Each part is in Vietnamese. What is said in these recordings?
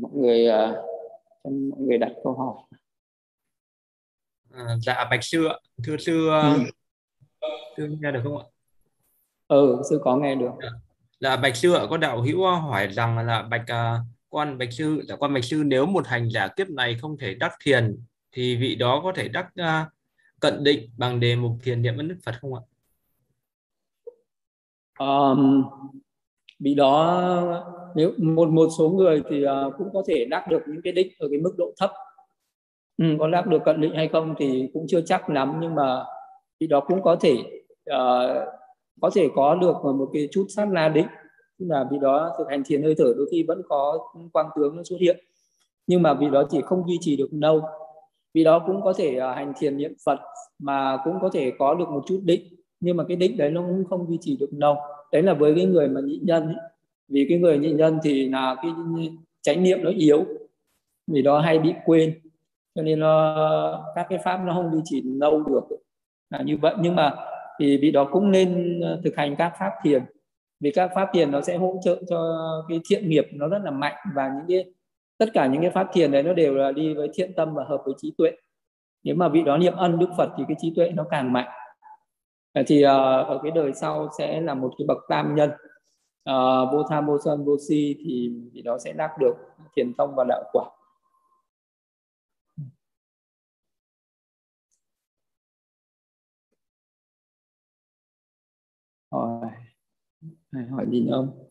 mọi người uh, mọi người đặt câu hỏi. À, dạ bạch sư ạ. Thưa sư ừ. sư nghe được không ạ? Ừ sư có nghe được. Dạ, dạ bạch sư ạ có đạo hữu hỏi rằng là bạch quan bạch sư là dạ, quan bạch sư nếu một hành giả kiếp này không thể đắc thiền thì vị đó có thể đắc uh, cận định bằng đề mục thiền niệm ân đức phật không ạ? Um, bị đó nếu một một số người thì uh, cũng có thể đắc được những cái đích ở cái mức độ thấp. Ừ, có đắc được cận định hay không thì cũng chưa chắc lắm nhưng mà vị đó cũng có thể uh, có thể có được một cái chút sát la định. Tức là vì đó thực hành thiền hơi thở đôi khi vẫn có quang tướng nó xuất hiện nhưng mà vì đó chỉ không duy trì được lâu. Vì đó cũng có thể uh, hành thiền niệm phật mà cũng có thể có được một chút định nhưng mà cái định đấy nó cũng không duy trì được lâu đấy là với cái người mà nhị nhân ấy. vì cái người nhị nhân thì là cái chánh niệm nó yếu, vì đó hay bị quên. Cho nên nó, các cái pháp nó không duy trì lâu được. Là như vậy. Nhưng mà thì vị đó cũng nên ờ, thực hành các pháp thiền. Vì các pháp thiền nó sẽ hỗ trợ cho cái thiện nghiệp nó rất là mạnh. Và những cái, tất cả những cái pháp thiền đấy nó đều là đi với thiện tâm và hợp với trí tuệ. Nếu mà vị đó niệm ân đức phật thì cái trí tuệ nó càng mạnh thì uh, ở cái đời sau sẽ là một cái bậc tam nhân. Uh, vô tham vô sân vô si thì vị đó sẽ đắc được thiền thông và đạo quả. Hỏi hỏi gì nữa không?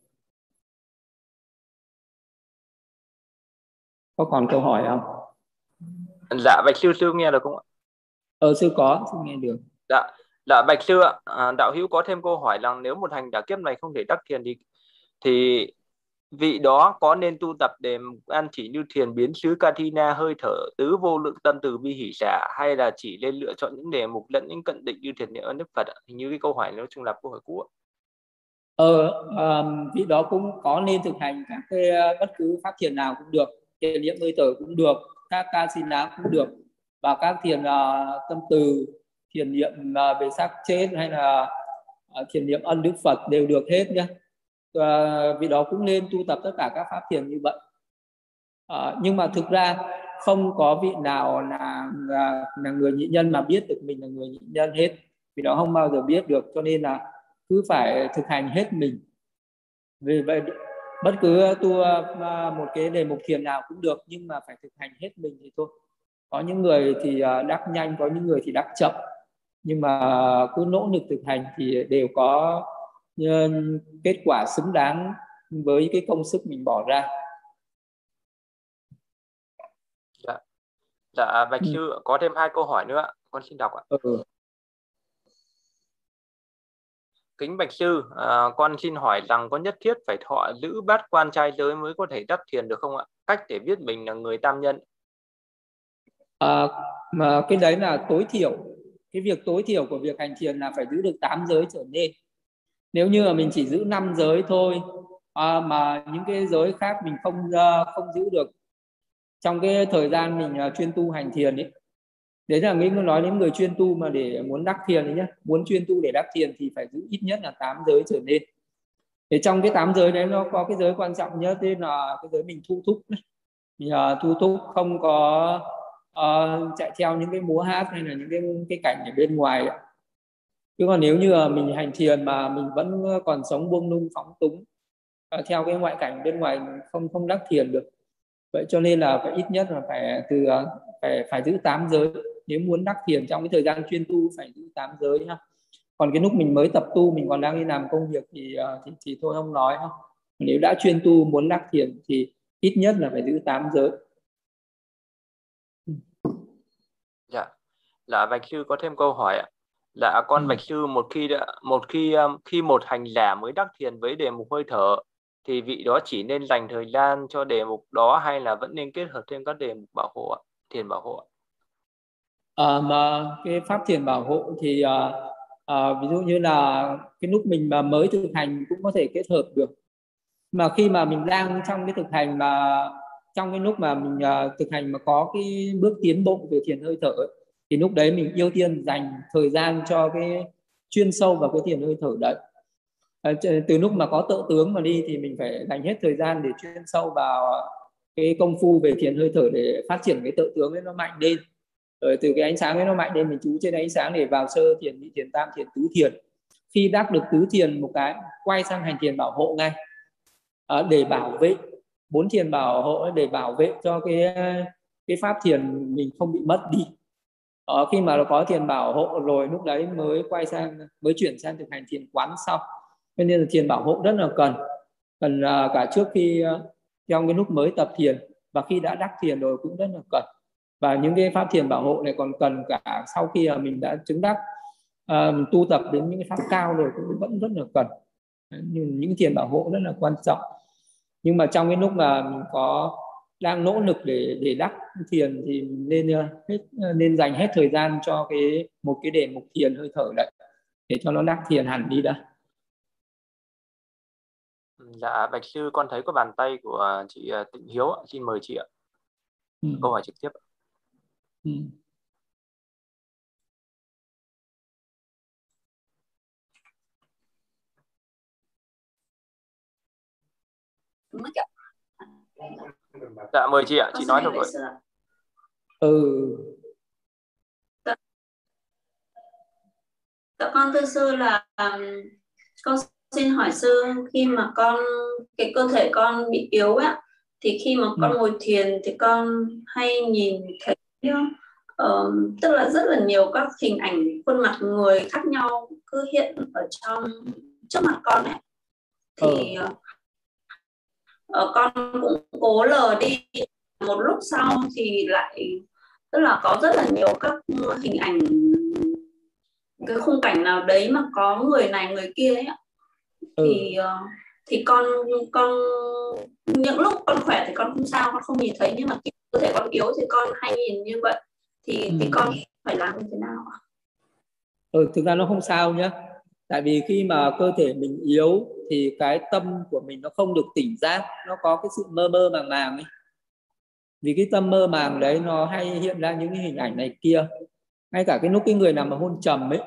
Có còn câu hỏi không? Dạ bạch sư sư nghe được không ạ? Ờ sư có sư nghe được. Dạ là bạch sư ạ à, đạo hữu có thêm câu hỏi là nếu một hành giả kiếp này không thể đắc thiền thì thì vị đó có nên tu tập để an chỉ như thiền biến xứ Katina hơi thở tứ vô lượng tâm từ bi hỷ xả hay là chỉ nên lựa chọn những đề mục lẫn những cận định như thiền niệm ơn đức Phật Hình như cái câu hỏi nó chung lập câu hỏi cũ ạ. Ờ, um, vị đó cũng có nên thực hành các cái ờ, bất cứ pháp thiền nào cũng được thiền niệm hơi thở cũng được các ca xin lá cũng được và các thiền uh, tâm từ thiền niệm về sắc chết hay là à, thiền niệm ân đức phật đều được hết nhé và vì đó cũng nên tu tập tất cả các pháp thiền như vậy. À, nhưng mà thực ra không có vị nào là, là là người nhị nhân mà biết được mình là người nhị nhân hết. Vì đó không bao giờ biết được cho nên là cứ phải thực hành hết mình. Vì vậy bất cứ tu à, một cái đề mục thiền nào cũng được nhưng mà phải thực hành hết mình thì thôi. Có những người thì à, đắc nhanh có những người thì đắc chậm nhưng mà cứ nỗ lực thực hành thì đều có kết quả xứng đáng với cái công sức mình bỏ ra dạ dạ bạch ừ. sư có thêm hai câu hỏi nữa con xin đọc ạ ừ. Kính Bạch Sư, à, con xin hỏi rằng có nhất thiết phải thọ giữ bát quan trai giới mới có thể đắc thiền được không ạ? Cách để biết mình là người tam nhân. À, mà cái đấy là tối thiểu. Cái việc tối thiểu của việc hành thiền là phải giữ được 8 giới trở lên. Nếu như mà mình chỉ giữ 5 giới thôi à, mà những cái giới khác mình không uh, không giữ được trong cái thời gian mình uh, chuyên tu hành thiền ấy đấy là nghĩ nói đến người chuyên tu mà để muốn đắc thiền đấy nhé muốn chuyên tu để đắc thiền thì phải giữ ít nhất là tám giới trở lên thì trong cái tám giới đấy nó có cái giới quan trọng nhất tên là cái giới mình thu thúc mình uh, thu thúc không có uh, chạy theo những cái múa hát hay là những cái cái cảnh ở bên ngoài đó. chứ còn nếu như là mình hành thiền mà mình vẫn ờ, còn sống buông lung phóng túng uh, theo cái ngoại cảnh bên ngoài không không đắc thiền được. Vậy cho nên là phải ít nhất là phải từ phải phải giữ tám giới. Nếu muốn đắc thiền trong cái thời gian chuyên tu phải giữ tám giới ha. Còn cái lúc mình mới tập tu mình còn đang đi làm công việc thì thì, thì thôi không nói ha. Nếu đã chuyên tu muốn đắc thiền thì ít nhất là phải giữ tám giới dạ dạ bạch sư có thêm câu hỏi ạ. Dạ con ừ. bạch sư một khi đã, một khi khi một hành giả mới đắc thiền với đề mục hơi thở thì vị đó chỉ nên dành thời gian cho đề mục đó hay là vẫn nên kết hợp thêm các đề mục bảo hộ ạ thiền bảo hộ ạ? À, mà cái pháp thiền bảo hộ thì à, à, ví dụ như là cái lúc mình mà mới thực hành cũng có thể kết hợp được. Mà khi mà mình đang trong cái thực hành mà trong cái lúc mà mình uh, thực hành mà có cái bước tiến bộ về thiền hơi thở thì lúc đấy mình ưu tiên dành thời gian cho cái chuyên sâu vào cái thiền hơi thở đấy. À, từ lúc mà có tự tướng mà đi thì mình phải dành hết thời gian để chuyên sâu vào cái công phu về thiền hơi thở để phát triển cái tự tướng ấy nó mạnh lên. Rồi từ cái ánh sáng ấy nó mạnh lên mình chú trên ánh sáng để vào sơ thiền nhị thiền tam thiền tứ thiền. Khi đắc được tứ thiền một cái quay sang hành thiền bảo hộ ngay. À, để bảo vệ bốn thiền bảo hộ để bảo vệ cho cái cái pháp thiền mình không bị mất đi ờ, khi mà nó có thiền bảo hộ rồi lúc đấy mới quay sang mới chuyển sang thực hành thiền quán sau. Cho nên là thiền bảo hộ rất là cần. Cần uh, cả trước khi ờ, uh, trong cái lúc mới tập thiền và khi đã đắc thiền rồi cũng rất là cần. Và những cái pháp thiền bảo hộ này còn cần cả sau khi uh, mình đã chứng đắc uh, tu tập đến những cái pháp cao rồi cũng vẫn rất là cần. Những, những thiền bảo hộ rất là quan trọng. Nhưng mà trong cái lúc mà mình có đang nỗ lực để để đắc thiền thì nên ờ, hết ờ, nên dành hết thời gian cho cái một cái đề mục thiền hơi thở đấy để cho nó đắc thiền hẳn đi đã. Dạ bạch sư con thấy có bàn tay của chị ờ, tịnh hiếu xin mời chị ạ. Ừ. câu hỏi trực tiếp ừ. Mất ạ dạ mời chị ạ chị nói được rồi. ừ. Dạ, dạ con thưa sư là um, con xin hỏi sư khi mà con cái cơ thể con bị yếu á thì khi mà con ừ. ngồi thiền thì con hay nhìn thấy uh, tức là rất là nhiều các hình ảnh khuôn mặt người khác nhau cứ hiện ở trong trước mặt con ấy. Thì ừ. Uh, con cũng cố lờ đi một lúc sau thì lại tức là có rất là nhiều các hình ảnh cái khung cảnh nào đấy mà có người này người kia ấy ừ. thì uh, thì con con những lúc con khỏe thì con không sao con không nhìn thấy nhưng mà khi cơ thể con yếu thì con hay nhìn như vậy thì ừ. thì con phải làm như thế nào ạ? Ừ, thực ra nó không sao nhé tại vì khi mà cơ thể mình yếu thì cái tâm của mình nó không được tỉnh giác nó có cái sự mơ mơ màng màng ấy. Vì cái tâm mơ màng đấy nó hay hiện ra những cái hình ảnh này kia. Ngay cả cái lúc cái người nào mà hôn trầm ấy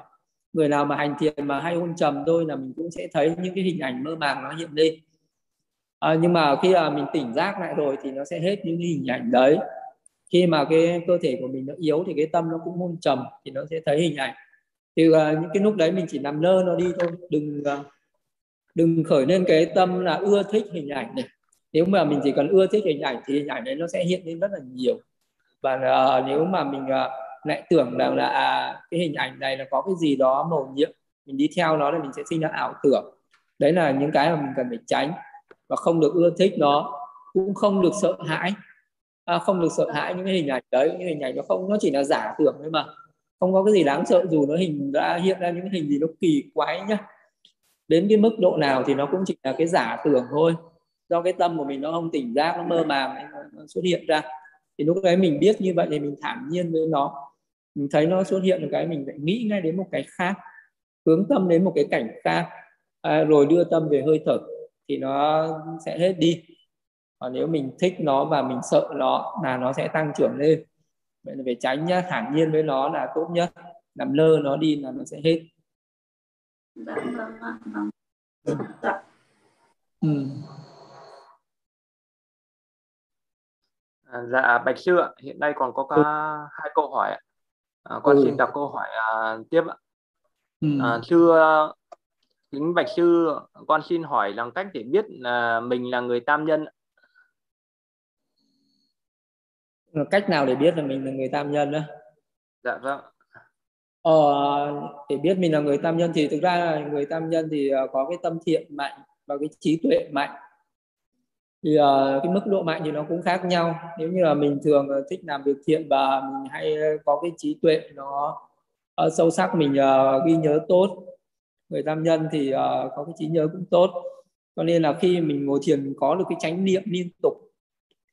người nào mà hành thiền mà hay hôn trầm thôi là mình cũng sẽ thấy những cái hình ảnh mơ màng nó hiện lên. À, nhưng mà khi mà mình tỉnh giác lại rồi thì nó sẽ hết những hình ảnh đấy. Khi mà cái cơ thể của mình nó yếu thì cái tâm nó cũng hôn trầm thì nó sẽ thấy hình ảnh. Thì uh, những cái lúc đấy mình chỉ nằm lơ nó đi thôi đừng uh, đừng khởi lên cái tâm là ưa thích hình ảnh này. Nếu mà mình chỉ cần ưa thích hình ảnh thì hình ảnh đấy nó sẽ hiện lên rất là nhiều. Và uh, nếu mà mình uh, lại tưởng rằng là à, cái hình ảnh này là có cái gì đó màu nhiệm mình đi theo nó là mình sẽ sinh ra ảo tưởng. Đấy là những cái mà mình cần phải tránh. Và không được ưa thích nó cũng không được sợ hãi. À, không được sợ hãi những cái hình ảnh đấy những hình ảnh nó không nó chỉ là giả tưởng thôi mà. Không có cái gì đáng sợ dù nó hình đã hiện ra những hình gì nó kỳ quái nhá đến cái mức độ nào thì nó cũng chỉ là cái giả tưởng thôi. Do cái tâm của mình nó không tỉnh giác nó mơ màng nó xuất hiện ra. Thì lúc đấy mình biết như vậy thì mình thản nhiên với nó. Mình thấy nó xuất hiện một cái mình lại nghĩ ngay đến một cái khác. Hướng tâm đến một cái cảnh khác. À, rồi đưa tâm về hơi thở thì nó sẽ hết đi. Còn nếu mình thích nó và mình sợ nó là nó sẽ tăng trưởng lên. Vậy là phải tránh nhá thản nhiên với nó là tốt nhất. Làm lơ nó đi là nó sẽ hết dạ vâng ạ vâng. dạ. ừ. À, dạ bạch sư ạ hiện nay còn có cả ừ. hai câu hỏi ạ à, con ừ. xin đọc câu hỏi à, tiếp ạ ừ. à, thưa kính bạch sư con xin hỏi làm cách để biết là mình là người tam nhân cách nào để biết là mình là người tam nhân đó dạ vâng ờ, để biết mình là người tam nhân thì thực ra là người tam nhân thì ờ, có cái tâm thiện mạnh và cái trí tuệ mạnh. Thì uh, cái mức độ mạnh thì nó cũng khác nhau. Nếu như là mình thường ờ, thích làm việc thiện và mình hay có cái trí tuệ nó uh, sâu sắc mình uh, ghi nhớ tốt người tam nhân thì uh, có cái trí nhớ cũng tốt. Cho nên là khi mình ngồi thiền có được cái chánh niệm liên tục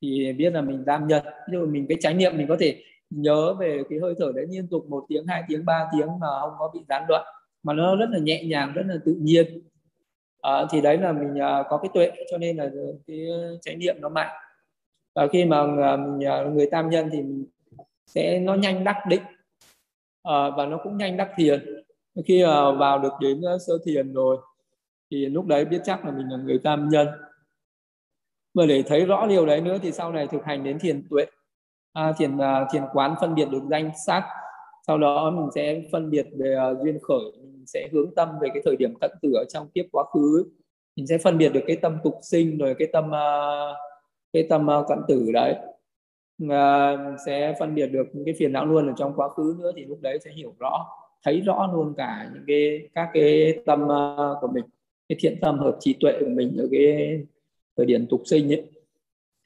thì biết là mình tam nhân. Ví dụ mình cái chánh niệm mình có thể nhớ về cái hơi thở đấy liên tục một tiếng hai tiếng ba tiếng mà không có bị gián đoạn mà nó rất là nhẹ nhàng rất là tự nhiên. À, thì đấy là mình à, có cái tuệ cho nên là cái chánh niệm nó mạnh. Và khi mà à, mình à, người tam nhân thì mình sẽ nó nhanh đắc định à, và nó cũng nhanh đắc thiền. Khi à, vào được đến à, sơ thiền rồi thì lúc đấy biết chắc là mình là người tam nhân. Và để thấy rõ điều đấy nữa thì sau này thực hành đến thiền tuệ à, thiền uh, thiền quán phân biệt được danh sắc sau đó mình sẽ phân biệt về uh, duyên khởi mình sẽ hướng tâm về cái thời điểm cận tử ở trong kiếp quá khứ. Mình sẽ phân biệt được cái tâm tục sinh rồi cái tâm uh, cái tâm uh, cận tử đấy. Uh, sẽ phân biệt được những cái phiền não luôn ở trong quá khứ nữa thì lúc đấy sẽ hiểu rõ thấy rõ luôn cả những cái các cái tâm uh, của mình cái thiện tâm hợp trí tuệ của mình ở cái thời điểm tục sinh ấy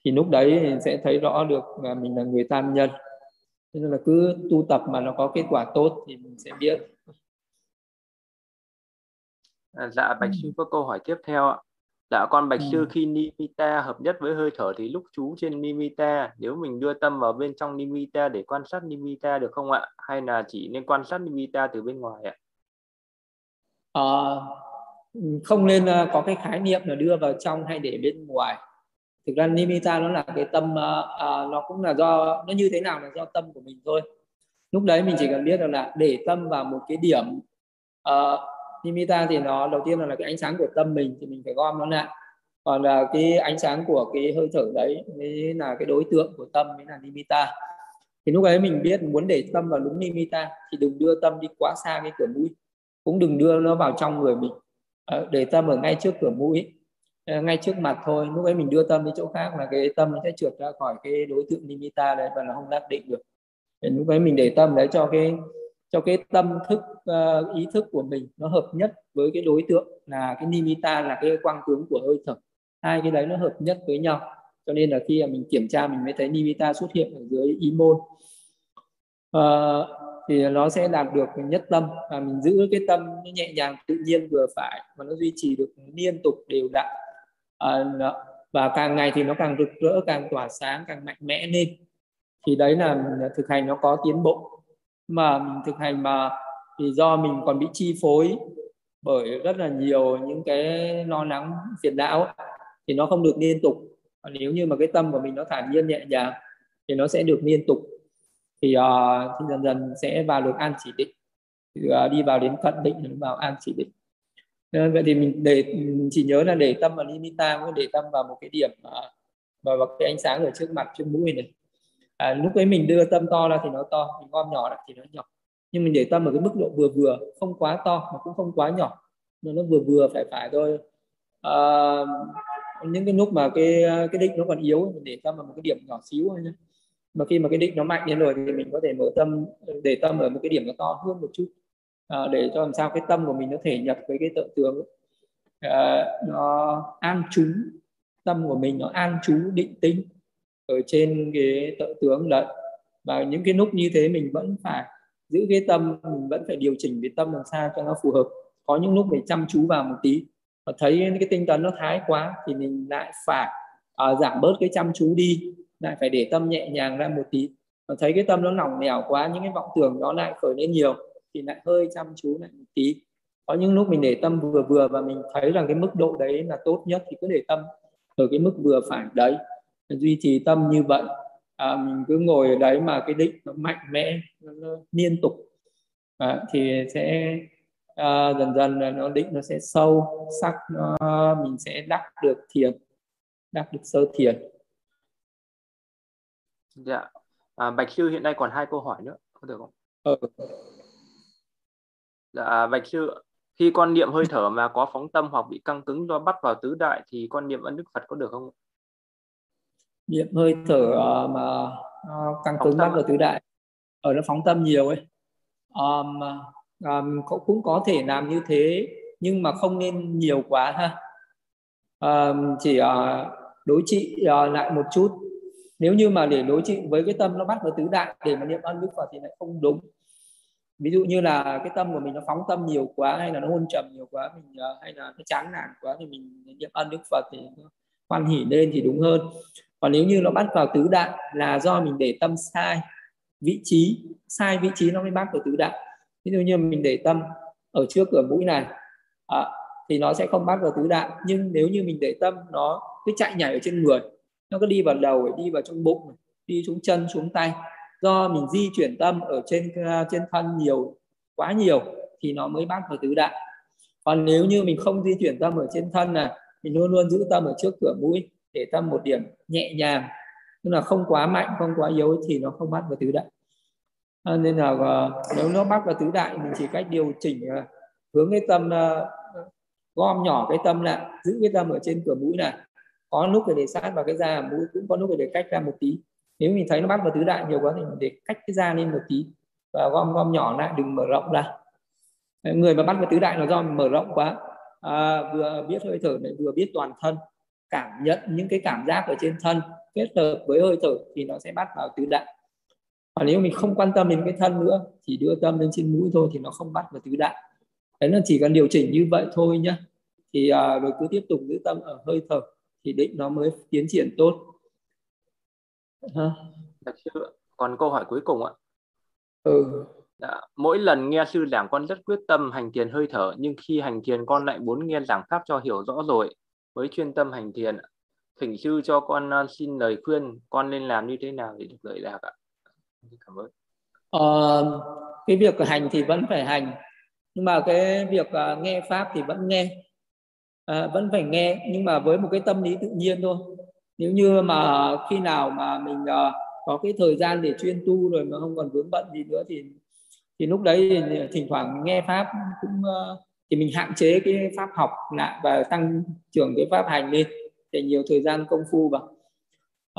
thì lúc đấy sẽ thấy rõ được là mình là người tam nhân. Nên là cứ tu tập mà nó có kết quả tốt thì mình sẽ biết. À, dạ bạch sư có câu hỏi tiếp theo ạ. Dạ con bạch ừ. sư khi nimitta hợp nhất với hơi thở thì lúc chú trên nimitta nếu mình đưa tâm vào bên trong nimitta để quan sát nimitta được không ạ? Hay là chỉ nên quan sát nimitta từ bên ngoài ạ? À, không nên ờ, có cái khái niệm là đưa vào trong hay để bên ngoài thực ra nimitta nó là cái tâm uh, nó cũng là do nó như thế nào là do tâm của mình thôi. Lúc đấy mình chỉ cần biết rằng là để tâm vào một cái điểm uh, nimitta thì nó đầu tiên là cái ánh sáng của tâm mình thì mình phải gom nó lại. Còn là cái ánh sáng của cái hơi thở đấy mới là cái đối tượng của tâm mới là nimitta. Thì lúc ấy mình biết muốn để tâm vào đúng nimitta thì đừng đưa tâm đi quá xa cái cửa mũi. Cũng đừng đưa nó vào trong người mình. Để tâm ở ngay trước cửa mũi ngay trước mặt thôi lúc ấy mình đưa tâm đi chỗ khác là cái tâm nó sẽ trượt ra khỏi cái đối tượng nimitta đấy và nó không xác định được. Thì lúc ấy mình để tâm đấy cho cái cho cái tâm thức uh, ý thức của mình nó hợp nhất với cái đối tượng là cái nimitta là cái quang tướng của hơi thở. Hai cái đấy nó hợp nhất với nhau. Cho nên là khi mà mình kiểm tra mình mới thấy nimitta xuất hiện ở dưới ý môn. Uh, thì nó sẽ đạt được nhất tâm và mình giữ cái tâm nó nhẹ nhàng tự nhiên vừa phải và nó duy trì được liên tục đều đặn à, và càng ngày thì nó càng rực rỡ càng tỏa sáng càng mạnh mẽ lên. Thì đấy là thực hành nó có tiến bộ. Mà mình thực hành mà thì do mình còn bị chi phối bởi rất là nhiều những cái lo lắng phiền não thì nó không được liên tục. Còn nếu như mà cái tâm của mình nó thản nhiên nhẹ nhàng thì nó sẽ được liên tục. Thì, uh, thì dần dần sẽ vào được an chỉ định. Thì, uh, đi vào đến cận định thì vào an chỉ định nên vậy thì mình để mình chỉ nhớ là để tâm vào limita mới để tâm vào một cái điểm à, và vào cái ánh sáng ở trước mặt trước mũi này. À, lúc ấy mình đưa tâm to ra thì nó to mình gom nhỏ lại thì nó nhỏ. Nhưng mình để tâm ở cái mức độ vừa vừa không quá to mà cũng không quá nhỏ. Nó nó vừa vừa phải phải thôi. À, những cái lúc mà cái cái định nó còn yếu mình để tâm vào một cái điểm nhỏ xíu thôi nhé mà khi mà cái định nó mạnh lên rồi thì mình có thể mở tâm để tâm ở một cái điểm nó to hơn một chút à, để cho làm sao cái tâm của mình nó thể nhập với cái tượng tướng. À, nó an trú tâm của mình nó an trú định tinh ở trên cái tượng tướng đấy. Và những cái lúc như thế mình vẫn phải giữ cái tâm mình vẫn phải điều chỉnh cái tâm làm sao cho nó phù hợp. Có những lúc mình chăm chú vào một tí và thấy cái tinh tấn nó thái quá thì mình lại phải uh, giảm bớt cái chăm chú đi lại phải để tâm nhẹ nhàng ra một tí. Và thấy cái tâm nó lỏng lẻo quá những cái vọng tưởng nó lại khởi lên nhiều thì lại hơi chăm chú lại một tí. Có những lúc mình để tâm vừa vừa và mình thấy rằng cái mức độ đấy là tốt nhất thì cứ để tâm ở cái mức vừa phải đấy. Duy trì tâm như vậy à, mình cứ ngồi ở đấy mà cái định nó mạnh mẽ nó, nó liên tục à, thì sẽ à, dần dần là nó định nó sẽ sâu sắc nó, mình sẽ đắc được thiền đắc được sơ thiền. Dạ. À, bạch sư hiện nay còn hai câu hỏi nữa có được không? Ừ. Dạ, Bạch Sư, khi con niệm hơi thở mà có phóng tâm hoặc bị căng cứng do bắt vào tứ đại thì con niệm ân đức Phật có được không? Niệm hơi thở ờ, mà uh, căng cứng bắt vào tứ đại, ở nó phóng tâm nhiều ấy. Um, um, cũng có thể làm như thế nhưng mà không nên nhiều quá ha. Um, chỉ uh, đối trị uh, lại một chút. Nếu như mà để đối trị với cái tâm nó bắt vào tứ đại để mà niệm ân đức Phật thì lại không đúng ví dụ như là cái tâm của mình nó phóng tâm nhiều quá hay là nó hôn trầm nhiều quá mình ờ, hay là nó chán nản quá thì mình niệm ân đức phật thì hoan hỉ lên thì đúng hơn. Còn nếu như nó bắt vào tứ đại là do mình để tâm sai vị trí sai vị trí nó mới bắt vào tứ đại. Ví dụ như mình để tâm ở trước cửa mũi này à, thì nó sẽ không bắt vào tứ đại. Nhưng nếu như mình để tâm nó cứ chạy nhảy ở trên người nó cứ đi vào đầu đi vào trong bụng đi xuống chân xuống tay do mình di chuyển tâm ở trên à, trên thân nhiều quá nhiều thì nó mới bắt vào tứ đại. Còn nếu như mình không di chuyển tâm ở trên thân là mình luôn luôn giữ tâm ở trước cửa mũi để tâm một điểm nhẹ nhàng tức là không quá mạnh không quá yếu thì nó không bắt vào tứ đại. À, nên là uh, nếu nó bắt vào tứ đại mình chỉ cách điều chỉnh uh, hướng cái tâm uh, gom nhỏ cái tâm lại giữ cái tâm ở trên cửa mũi này có lúc phải để sát vào cái da mũi cũng có lúc phải để cách ra một tí nếu mình thấy nó bắt vào tứ đại nhiều quá thì mình để cách cái da lên một tí và gom gom nhỏ lại đừng mở rộng ra. Người mà bắt vào tứ đại là do mình mở rộng quá. À, vừa biết hơi thở này vừa biết toàn thân cảm nhận những cái cảm giác ở trên thân kết hợp với hơi thở thì nó sẽ bắt vào tứ đại. Còn nếu mình không quan tâm đến cái thân nữa chỉ đưa tâm lên trên mũi thôi thì nó không bắt vào tứ đại. Đấy là chỉ cần điều chỉnh như vậy thôi nhá. Thì à, rồi cứ tiếp tục giữ tâm ở hơi thở thì định nó mới tiến triển tốt ha. còn câu hỏi cuối cùng ạ. Ừ. Đã, mỗi lần nghe sư giảng con rất quyết tâm hành thiền hơi thở nhưng khi hành thiền con lại muốn nghe giảng pháp cho hiểu rõ rồi mới chuyên tâm hành thiền thỉnh sư cho con uh, xin lời khuyên con nên làm như thế nào để được lợi lạc ạ? Cảm ơn. Ờ, cái việc hành thì vẫn phải hành nhưng mà cái việc uh, nghe pháp thì vẫn nghe. À, vẫn phải nghe nhưng mà với một cái tâm lý tự nhiên thôi nếu như mà khi nào mà mình uh, có cái thời gian để chuyên tu rồi mà không còn vướng bận gì nữa thì thì lúc đấy thì thỉnh thoảng nghe pháp cũng uh, thì mình hạn chế cái pháp học lại và tăng trưởng cái pháp hành lên để nhiều thời gian công phu vào.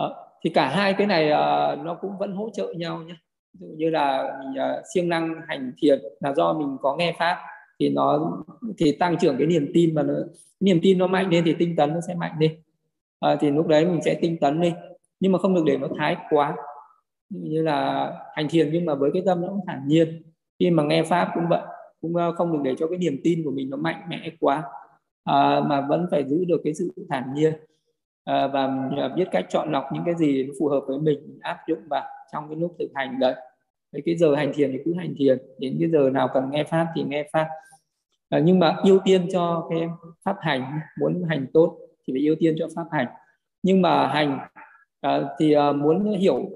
Uh, thì cả hai cái này uh, nó cũng vẫn hỗ trợ nhau nhé. Ví dụ như là mình uh, siêng năng hành thiền là do mình có nghe pháp thì nó thì tăng trưởng cái niềm tin và nó niềm tin nó mạnh lên thì tinh tấn nó sẽ mạnh lên à, thì lúc đấy mình sẽ tinh tấn đi nhưng mà không được để nó thái quá. Như là hành thiền nhưng mà với cái tâm nó cũng thản nhiên. Khi mà nghe pháp cũng vậy cũng ờ, không được để cho cái niềm tin của mình nó mạnh mẽ quá. À, mà vẫn phải giữ được cái sự thản nhiên. À, và biết cách chọn lọc những cái gì nó phù hợp với mình áp dụng vào trong cái lúc thực hành đấy. Với cái giờ hành thiền thì cứ hành thiền đến cái giờ nào cần nghe pháp thì nghe pháp. À, nhưng mà ưu tiên cho cái pháp hành muốn hành tốt thì phải ưu tiên cho pháp hành. Nhưng mà hành à, thì à, muốn hiểu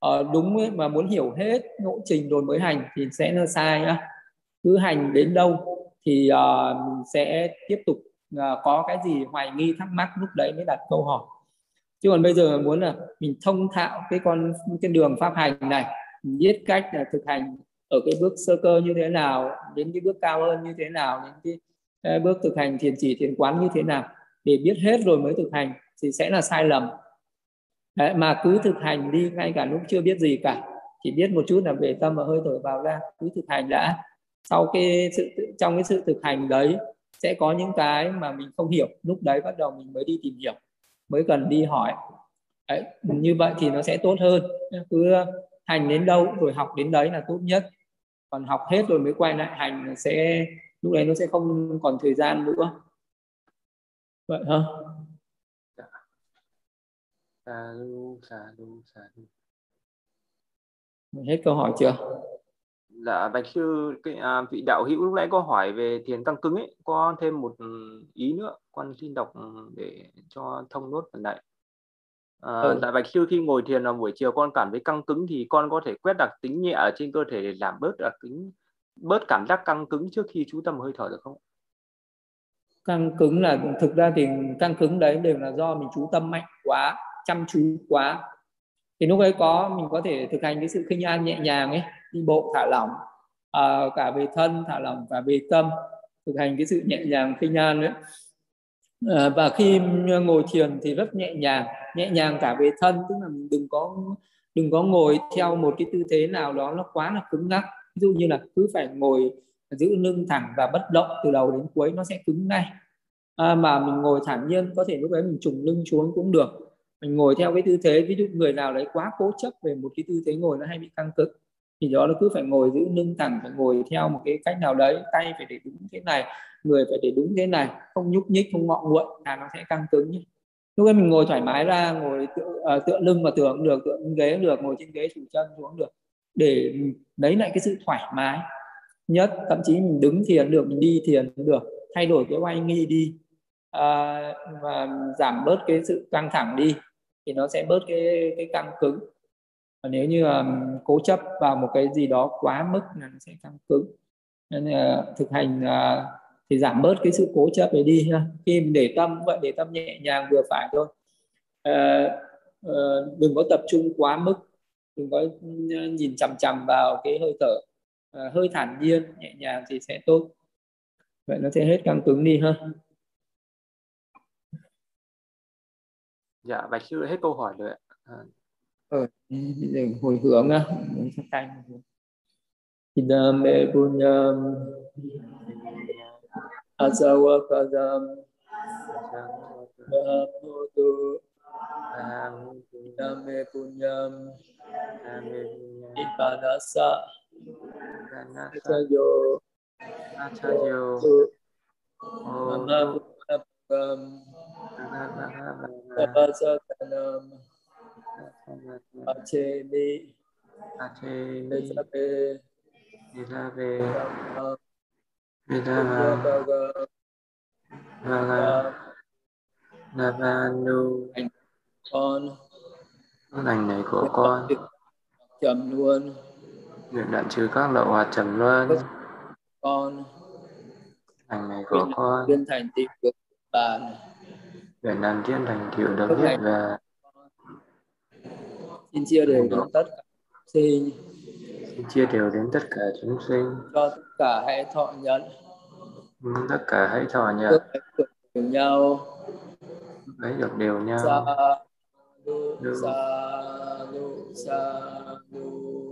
à, đúng ấy, mà muốn hiểu hết lộ trình rồi mới hành thì sẽ là sai nhá. Cứ hành đến đâu thì à, mình sẽ tiếp tục à, có cái gì hoài nghi thắc mắc lúc đấy mới đặt câu hỏi. Chứ còn bây giờ muốn là mình thông thạo cái con cái đường pháp hành này mình biết cách là thực hành ở cái bước sơ cơ như thế nào đến cái bước cao hơn như thế nào đến cái bước thực hành thiền chỉ thiền quán như thế nào để biết hết rồi mới thực hành thì sẽ là sai lầm. Đấy, mà cứ thực hành đi ngay cả lúc chưa biết gì cả chỉ biết một chút là về tâm và hơi thở vào ra cứ thực hành đã. Sau cái sự trong cái sự thực hành đấy sẽ có những cái mà mình không hiểu lúc đấy bắt đầu mình mới đi tìm hiểu mới cần đi hỏi. Đấy, như vậy thì nó sẽ tốt hơn. Cứ hành đến đâu rồi học đến đấy là tốt nhất. Còn học hết rồi mới quay lại hành sẽ lúc đấy nó sẽ không còn thời gian nữa vậy hả? Xà lu xà lu xà lu. Hết câu hỏi chưa? Dạ bạch sư cái à, vị đạo hữu lúc nãy có hỏi về thiền căng cứng ấy có thêm một ý nữa con xin đọc để cho thông nốt phần này. À, ừ. Dạ Bạch Sư khi ngồi thiền vào buổi chiều con cảm thấy căng cứng thì con có thể quét đặc tính nhẹ ở trên cơ thể để giảm bớt đặc tính bớt cảm giác căng cứng trước khi chú tâm hơi thở được không? Căng cứng là thực ra thì căng cứng đấy đều là do mình chú tâm mạnh quá, chăm chú quá. Thì lúc ấy có mình có thể thực hành cái sự khinh an nhẹ nhàng ấy, đi bộ thả lỏng à, cả về thân thả lỏng cả về tâm thực hành cái sự nhẹ nhàng khinh an đấy à, ờ, và khi ngồi thiền thì rất nhẹ nhàng nhẹ nhàng cả về thân tức là mình đừng có đừng có ngồi theo một cái tư thế nào đó nó quá là cứng ngắc ví dụ như là cứ phải ngồi giữ lưng thẳng và bất động từ đầu đến cuối nó sẽ cứng ngay. À, mà mình ngồi thản nhiên có thể lúc đấy mình trùng lưng xuống cũng được. Mình ngồi theo cái tư thế ví dụ người nào đấy quá cố chấp về một cái tư thế ngồi nó hay bị căng cứng thì đó nó cứ phải ngồi giữ lưng thẳng phải ngồi theo một cái cách nào đấy tay phải để đúng thế này người phải để đúng thế này không nhúc nhích không ngọ nguội là nó sẽ căng cứng nhé lúc ấy mình ngồi thoải mái ra ngồi tựa, uh, tựa lưng vào tường được tựa ghế được ngồi trên ghế chủ chân xuống được để lấy lại cái sự thoải mái nhất thậm chí mình đứng thiền được mình đi thiền được thay đổi cái oai nghi đi. À, và giảm bớt cái sự căng thẳng đi thì nó sẽ bớt cái cái căng cứng. Và nếu như um, cố chấp vào một cái gì đó quá mức là nó sẽ căng cứng. Nên là thực hành uh, thì giảm bớt cái sự cố chấp để đi ha. Khi để tâm vậy để tâm nhẹ nhàng vừa phải thôi. Uh, uh, đừng có tập trung quá mức đừng có nhìn chằm chằm vào cái hơi thở uh, hơi thản nhiên nhẹ nhàng thì sẽ tốt. Vậy nó sẽ hết căng cứng đi ha. Dạ bạch sư hết câu hỏi rồi ạ. À. ờ, hồi hướng á tay Idame punyam asawakadam Mahamutu Idame punyam Ipanasa Mahamutu Tapasakanam Acheni Acheni Esabe Ilabe Dhamma Vidava Bhaga Vaga Navanu con. Lành này của con. Chậm luôn nguyện đoạn trừ các lậu hoạt trầm luân con. Lành này của con. Viên thành tựu được bàn nguyện làm thiên thành tựu được biết và xin chia đều đến tất cả sinh. Xin chia đều đến tất cả chúng sinh. Cho tất cả hãy thọ nhận. Tất cả hãy thọ nhận. Được đều nhau. Ấy được đều nhau. Sa Được. sa lu sa thành